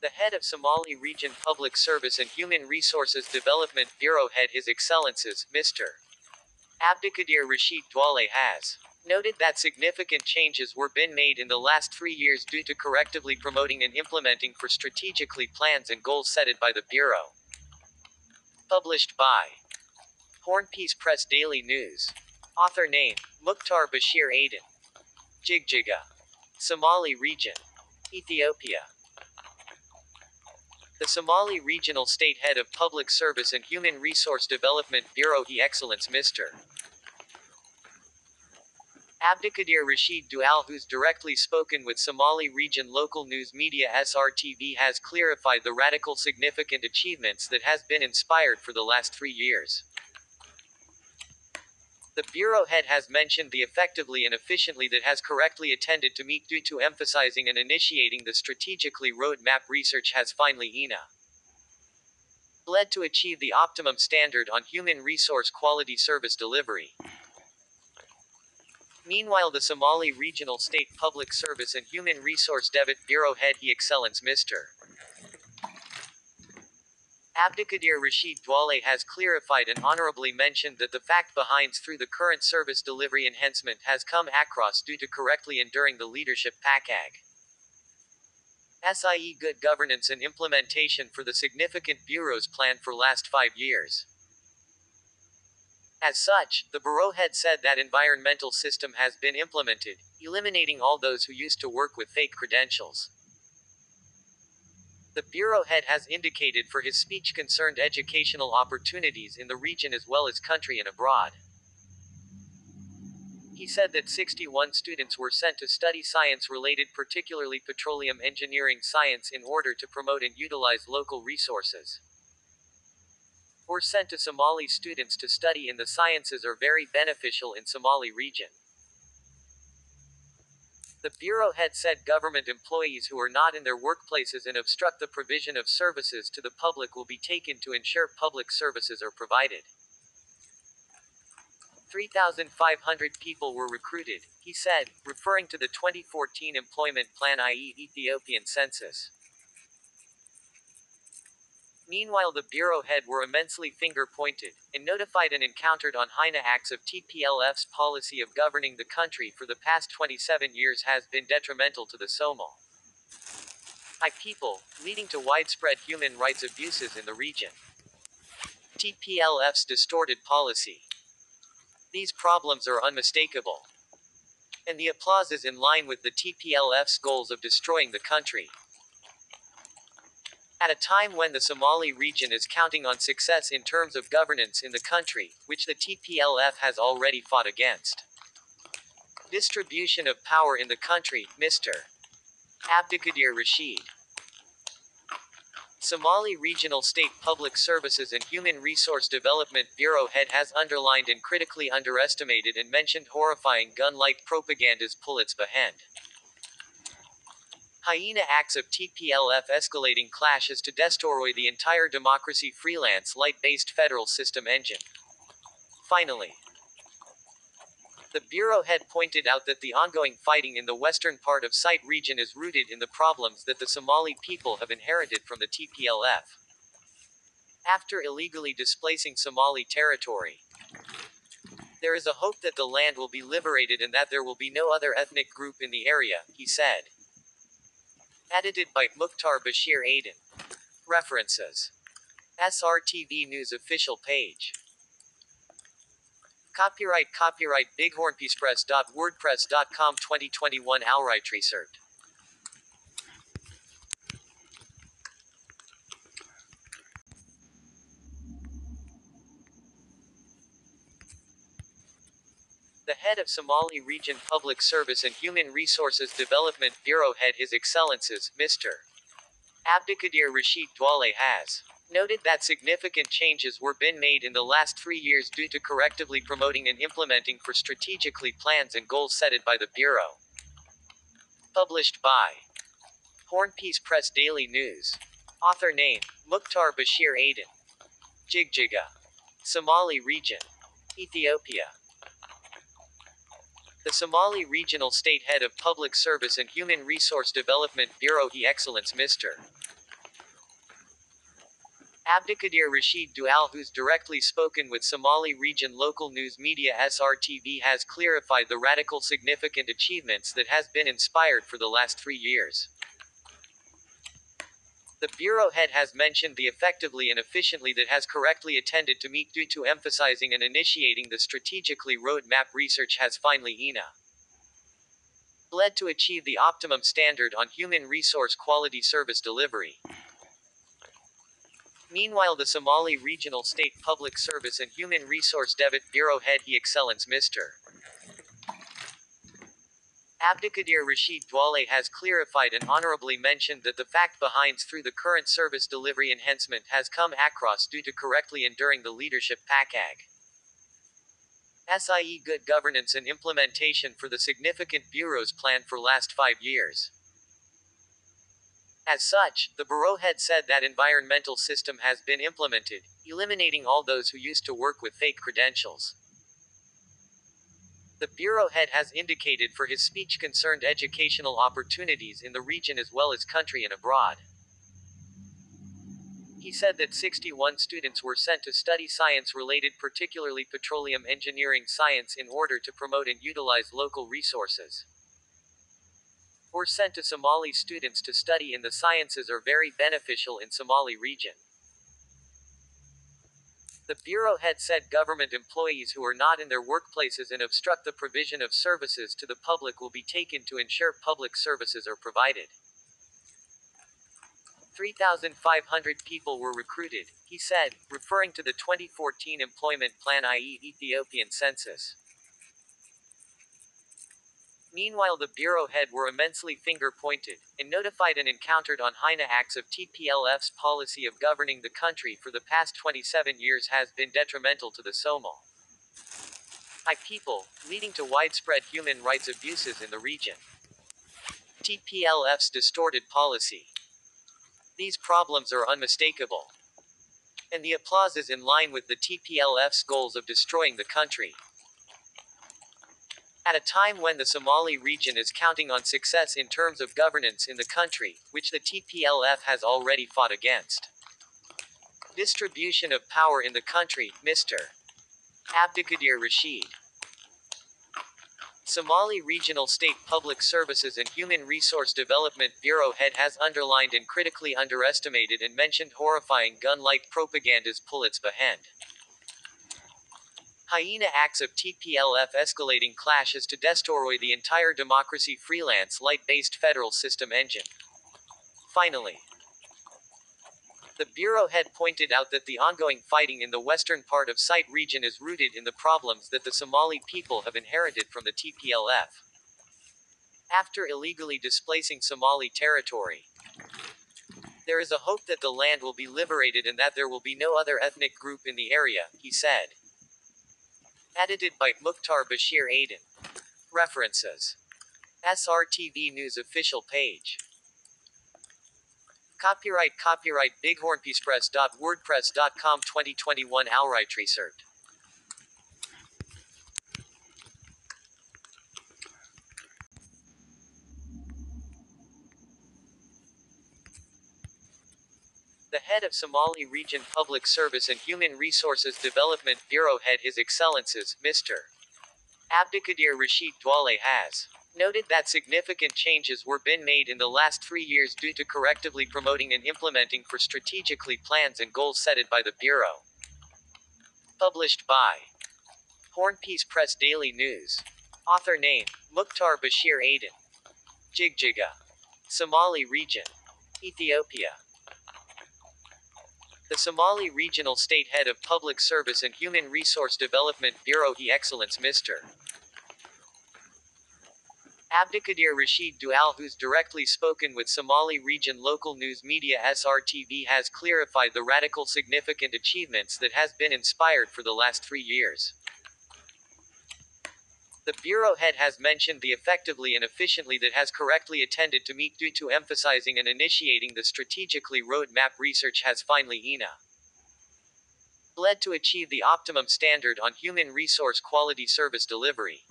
The head of Somali Region Public Service and Human Resources Development Bureau head His Excellencies, Mr. Abdikadir Rashid Duale has noted that significant changes were been made in the last three years due to correctively promoting and implementing for strategically plans and goals setted by the Bureau. Published by Horn Peace Press Daily News. Author name Mukhtar Bashir Aden. Jigjiga. Somali Region. Ethiopia. The Somali Regional State Head of Public Service and Human Resource Development Bureau He Excellence Mr. Abdikadir Rashid Duale who's directly spoken with Somali region local news media SRTV has clarified the radical significant achievements that has been inspired for the last three years. The bureau head has mentioned the effectively and efficiently that has correctly attended to meet due to emphasizing and initiating the strategically roadmap research has finally ENA led to achieve the optimum standard on human resource quality service delivery. Meanwhile, the Somali Regional State Public Service and Human Resource Debit Bureau head He Excellence Mr. Abdikadir Rashid Duale has clarified and honorably mentioned that the fact behind through the current service delivery enhancement has come across due to correctly enduring the leadership PACAG. SIE good governance and implementation for the significant bureau's plan for last five years. As such, the bureau head said that environmental system has been implemented, eliminating all those who used to work with fake credentials. The bureau head has indicated for his speech concerned educational opportunities in the region as well as country and abroad. He said that 61 students were sent to study science related particularly petroleum engineering science in order to promote and utilize local resources or sent to Somali students to study in the sciences are very beneficial in Somali region. The bureau head said government employees who are not in their workplaces and obstruct the provision of services to the public will be taken to ensure public services are provided. 3,500 people were recruited, he said, referring to the 2014 employment plan i.e. Ethiopian census. Meanwhile the bureau head were immensely finger-pointed, and notified and encountered on Hina acts of TPLF's policy of governing the country for the past 27 years has been detrimental to the Somal. I people, leading to widespread human rights abuses in the region. TPLF's distorted policy. These problems are unmistakable. And the applause is in line with the TPLF's goals of destroying the country. At a time when the Somali region is counting on success in terms of governance in the country, which the TPLF has already fought against. Distribution of power in the country, Mr. Abdikadir Rashid. Somali Regional State Public Services and Human Resource Development Bureau head has underlined and critically underestimated and mentioned horrifying gun-like propaganda's Pullets Behend. Hyena acts of TPLF escalating clashes to destroy the entire democracy freelance light-based federal system engine. Finally, the Bureau head pointed out that the ongoing fighting in the western part of Site region is rooted in the problems that the Somali people have inherited from the TPLF. After illegally displacing Somali territory, there is a hope that the land will be liberated and that there will be no other ethnic group in the area, he said. Edited by Mukhtar Bashir Aden. References. SRTV News official page. Copyright Copyright BighornPeacePress.wordpress.com 2021 Outright Research. The head of Somali Region Public Service and Human Resources Development Bureau head His Excellences, Mr. Abdikadir Rashid Duale has noted that significant changes were been made in the last three years due to correctively promoting and implementing for strategically plans and goals setted by the Bureau. Published by Horn Peace Press Daily News. Author name Mukhtar Bashir Aden. Jigjiga. Somali Region. Ethiopia. The Somali Regional State Head of Public Service and Human Resource Development Bureau He Excellence Mr. Abdikadir Rashid Duale who's directly spoken with Somali region local news media SRTV has clarified the radical significant achievements that has been inspired for the last three years. The Bureau head has mentioned the effectively and efficiently that has correctly attended to meet due to emphasizing and initiating the strategically roadmap research has finally ENA led to achieve the optimum standard on human resource quality service delivery. Meanwhile, the Somali Regional State Public Service and Human Resource Debit Bureau head He Excellence Mr. Abdikadir Rashid Duale has clarified and honorably mentioned that the fact behind through the current service delivery enhancement has come across due to correctly enduring the leadership PACAG. SIE good governance and implementation for the significant bureau's plan for last five years. As such, the bureau head said that environmental system has been implemented, eliminating all those who used to work with fake credentials. The bureau head has indicated for his speech concerned educational opportunities in the region as well as country and abroad. He said that 61 students were sent to study science related particularly petroleum engineering science in order to promote and utilize local resources or sent to Somali students to study in the sciences are very beneficial in Somali region. The Bureau head said government employees who are not in their workplaces and obstruct the provision of services to the public will be taken to ensure public services are provided. 3,500 people were recruited, he said, referring to the 2014 employment plan i.e. Ethiopian census. Meanwhile the bureau head were immensely finger-pointed, and notified and encountered on HINA acts of TPLF's policy of governing the country for the past 27 years has been detrimental to the Somal. I people, leading to widespread human rights abuses in the region. TPLF's distorted policy. These problems are unmistakable. And the applause is in line with the TPLF's goals of destroying the country. At a time when the Somali region is counting on success in terms of governance in the country, which the TPLF has already fought against. Distribution of power in the country, Mr. Abdikadir Rashid. Somali Regional State Public Services and Human Resource Development Bureau head has underlined and critically underestimated and mentioned horrifying gun-like propaganda's pullets behind. Hyena acts of TPLF escalating clashes to destroy the entire democracy freelance light-based federal system engine. Finally, the Bureau head pointed out that the ongoing fighting in the western part of Site region is rooted in the problems that the Somali people have inherited from the TPLF. After illegally displacing Somali territory, there is a hope that the land will be liberated and that there will be no other ethnic group in the area, he said. Edited by Mukhtar Bashir Aden. References. SRTV News official page. Copyright Copyright BighornPeacePress.wordpress.com 2021 Outright Research. The head of Somali Region Public Service and Human Resources Development Bureau head His Excellences, Mr. Abdikadir Rashid Duale has noted that significant changes were been made in the last three years due to correctively promoting and implementing for strategically plans and goals setted by the Bureau. Published by Horn Peace Press Daily News. Author name, Mukhtar Bashir Aden. Jigjiga. Somali Region. Ethiopia. The Somali Regional State Head of Public Service and Human Resource Development Bureau He Excellence Mr. Abdikadir Rashid Duale who's directly spoken with Somali region local news media SRTV has clarified the radical significant achievements that has been inspired for the last three years. The Bureau head has mentioned the effectively and efficiently that has correctly attended to meet due to emphasizing and initiating the strategically roadmap research has finally ENA led to achieve the optimum standard on human resource quality service delivery.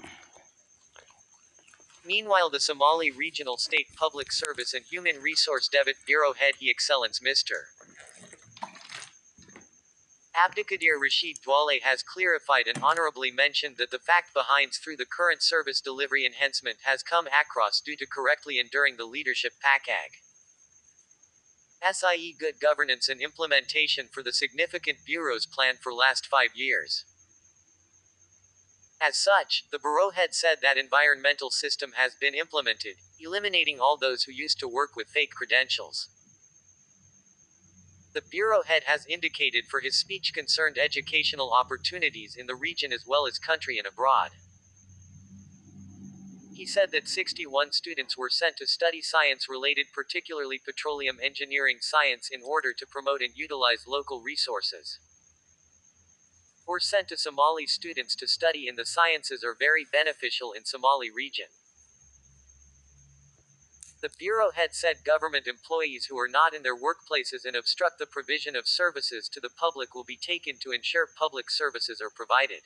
Meanwhile, the Somali Regional State Public Service and Human Resource Debit Bureau head He Excellence Mr. Abdikadir Rashid Duale has clarified and honorably mentioned that the fact behind through the current service delivery enhancement has come across due to correctly enduring the leadership PACAG. SIE good governance and implementation for the significant bureau's plan for last five years. As such, the bureau head said that environmental system has been implemented, eliminating all those who used to work with fake credentials. The bureau head has indicated for his speech concerned educational opportunities in the region as well as country and abroad. He said that 61 students were sent to study science related particularly petroleum engineering science in order to promote and utilize local resources. Or sent to Somali students to study in the sciences are very beneficial in Somali region. The Bureau head said government employees who are not in their workplaces and obstruct the provision of services to the public will be taken to ensure public services are provided.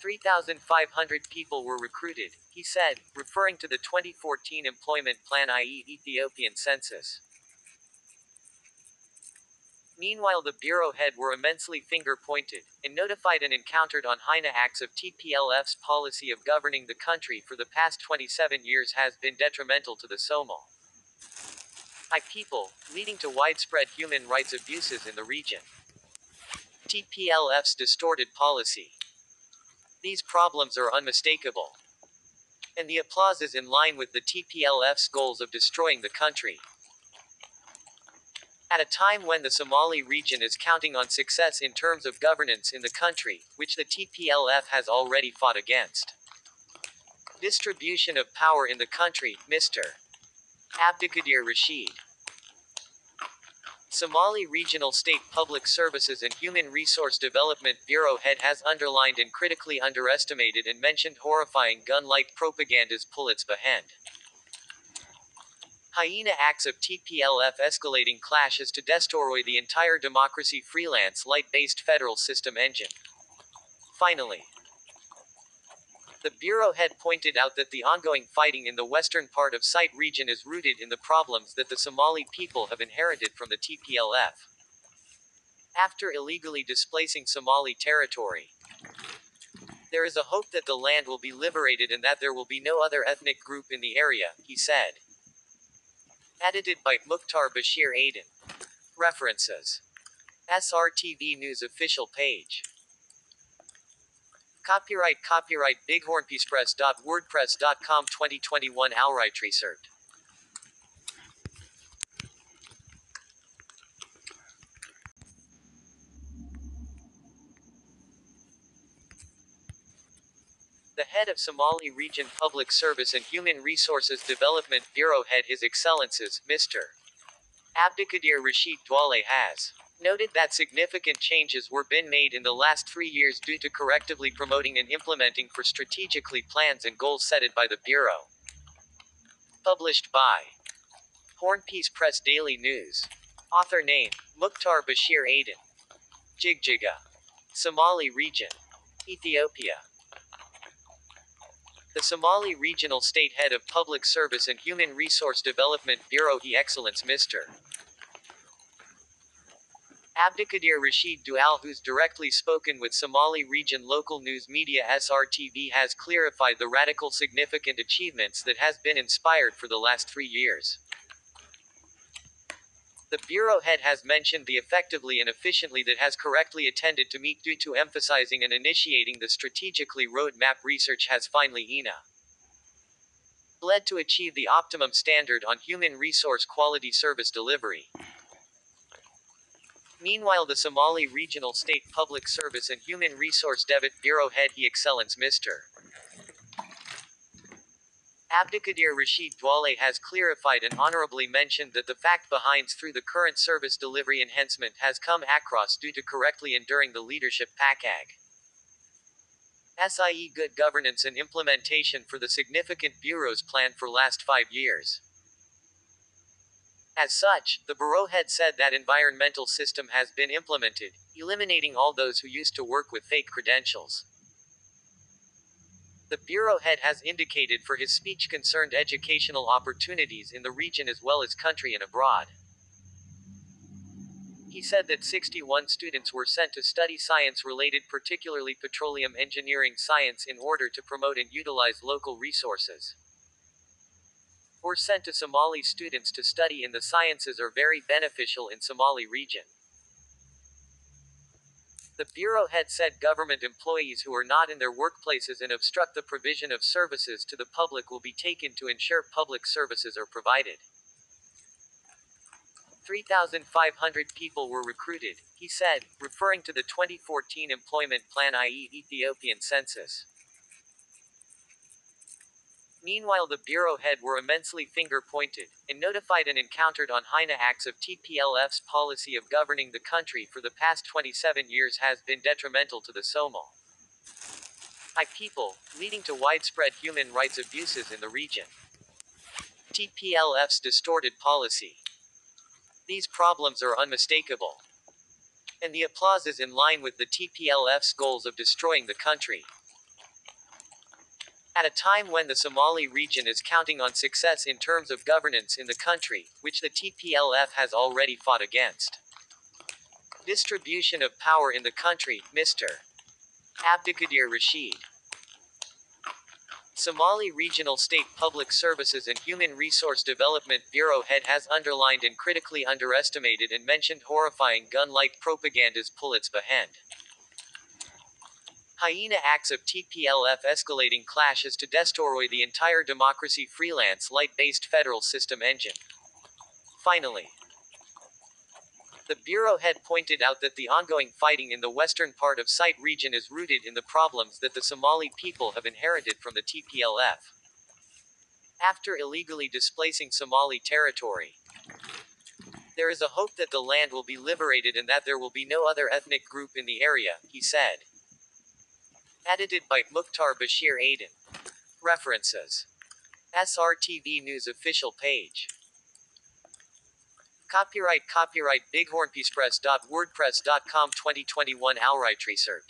3,500 people were recruited, he said, referring to the 2014 employment plan i.e. Ethiopian census. Meanwhile the bureau head were immensely finger-pointed, and notified and encountered on Hina acts of TPLF's policy of governing the country for the past 27 years has been detrimental to the Somal. I people, leading to widespread human rights abuses in the region. TPLF's distorted policy. These problems are unmistakable. And the applause is in line with the TPLF's goals of destroying the country. At a time when the Somali region is counting on success in terms of governance in the country, which the TPLF has already fought against. Distribution of power in the country, Mr. Abdikadir Rashid. Somali Regional State Public Services and Human Resource Development Bureau head has underlined and critically underestimated and mentioned horrifying gun-like propaganda's Pullets Behend. Hyena acts of TPLF escalating clashes to destroy the entire democracy freelance light-based federal system engine. Finally, the Bureau head pointed out that the ongoing fighting in the western part of Site region is rooted in the problems that the Somali people have inherited from the TPLF. After illegally displacing Somali territory, there is a hope that the land will be liberated and that there will be no other ethnic group in the area, he said. Edited by Mukhtar Bashir Aden. References SRTV News official page. Copyright Copyright BighornPeacePress.wordpress.com 2021 Outright Research. The head of Somali Region Public Service and Human Resources Development Bureau Head His Excellences, Mr. Abdikadir Rashid Duale has noted that significant changes were been made in the last three years due to correctively promoting and implementing for strategically plans and goals setted by the Bureau. Published by Horn Peace Press Daily News. Author name, Mukhtar Bashir Aden. Jigjiga. Somali Region. Ethiopia. The Somali Regional State Head of Public Service and Human Resource Development Bureau He Excellence Mr. Abdikadir Rashid Duale who's directly spoken with Somali region local news media SRTV has clarified the radical significant achievements that has been inspired for the last three years. The Bureau head has mentioned the effectively and efficiently that has correctly attended to meet due to emphasizing and initiating the strategically roadmap research has finally ENA led to achieve the optimum standard on human resource quality service delivery. Meanwhile the Somali Regional State Public Service and Human Resource Debit Bureau Head He Excellence Mr. Abdikadir Rashid Duale has clarified and honorably mentioned that the fact behind through the current service delivery enhancement has come across due to correctly enduring the leadership PACAG. SIE good governance and implementation for the significant bureau's plan for last five years. As such, the bureau head said that environmental system has been implemented, eliminating all those who used to work with fake credentials. The bureau head has indicated for his speech concerned educational opportunities in the region as well as country and abroad. He said that 61 students were sent to study science related, particularly petroleum engineering science, in order to promote and utilize local resources. Or sent to Somali students to study in the sciences are very beneficial in Somali region. The bureau head said government employees who are not in their workplaces and obstruct the provision of services to the public will be taken to ensure public services are provided. 3,500 people were recruited, he said, referring to the 2014 employment plan i.e. Ethiopian census. Meanwhile, the bureau head were immensely finger pointed and notified and encountered on Haina acts of TPLF's policy of governing the country for the past 27 years has been detrimental to the Somal. I people, leading to widespread human rights abuses in the region. TPLF's distorted policy. These problems are unmistakable. And the applause is in line with the TPLF's goals of destroying the country. At a time when the Somali region is counting on success in terms of governance in the country, which the TPLF has already fought against. Distribution of power in the country, Mr. Abdikadir Rashid. Somali Regional State Public Services and Human Resource Development Bureau head has underlined and critically underestimated and mentioned horrifying gun-like propaganda's Pulitz Behend. Hyena acts of TPLF escalating clashes to destroy the entire democracy freelance light-based federal system engine. Finally, the bureau head pointed out that the ongoing fighting in the western part of Site region is rooted in the problems that the Somali people have inherited from the TPLF. After illegally displacing Somali territory, there is a hope that the land will be liberated and that there will be no other ethnic group in the area, he said. Edited by Mukhtar Bashir Aden. References. SRTV News official page. Copyright Copyright BighornPeacePress.wordpress.com 2021 Outright Research